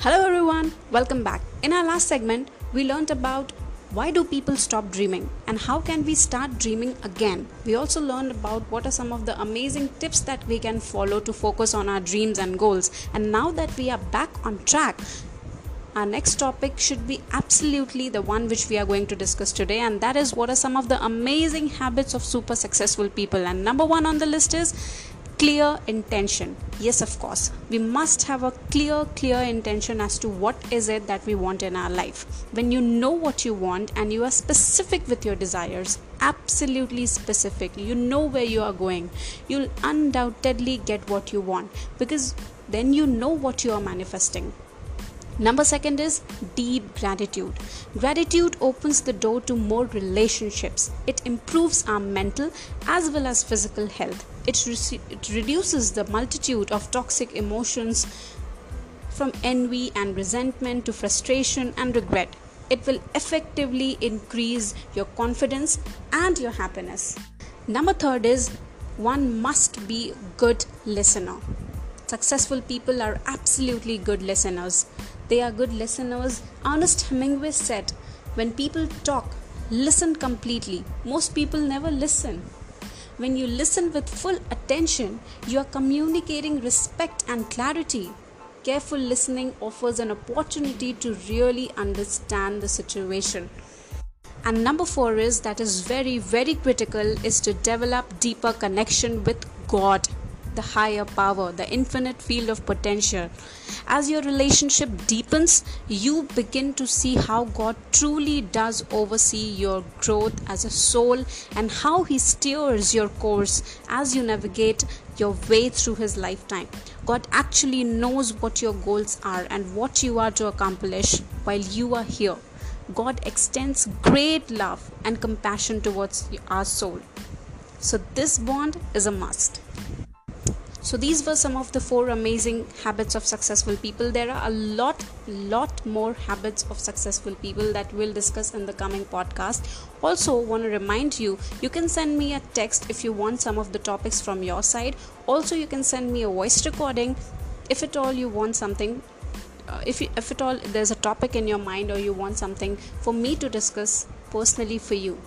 Hello everyone, welcome back. In our last segment, we learned about why do people stop dreaming and how can we start dreaming again. We also learned about what are some of the amazing tips that we can follow to focus on our dreams and goals. And now that we are back on track, our next topic should be absolutely the one which we are going to discuss today, and that is what are some of the amazing habits of super successful people. And number one on the list is clear intention. Yes of course. We must have a clear clear intention as to what is it that we want in our life. When you know what you want and you are specific with your desires absolutely specific you know where you are going you'll undoubtedly get what you want because then you know what you are manifesting Number second is deep gratitude. Gratitude opens the door to more relationships. It improves our mental as well as physical health. It, re- it reduces the multitude of toxic emotions from envy and resentment to frustration and regret. It will effectively increase your confidence and your happiness. Number third is one must be good listener. Successful people are absolutely good listeners. They are good listeners. Ernest Hemingway said, When people talk, listen completely. Most people never listen. When you listen with full attention, you are communicating respect and clarity. Careful listening offers an opportunity to really understand the situation. And number four is that is very, very critical is to develop deeper connection with God the higher power, the infinite field of potential. As your relationship deepens, you begin to see how God truly does oversee your growth as a soul and how He steers your course as you navigate your way through His lifetime. God actually knows what your goals are and what you are to accomplish while you are here. God extends great love and compassion towards our soul. So, this bond is a must. So these were some of the four amazing habits of successful people. There are a lot, lot more habits of successful people that we'll discuss in the coming podcast. Also, want to remind you, you can send me a text if you want some of the topics from your side. Also, you can send me a voice recording if at all you want something uh, if, you, if at all there's a topic in your mind or you want something for me to discuss personally for you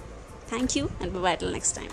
thank you and bye bye till next time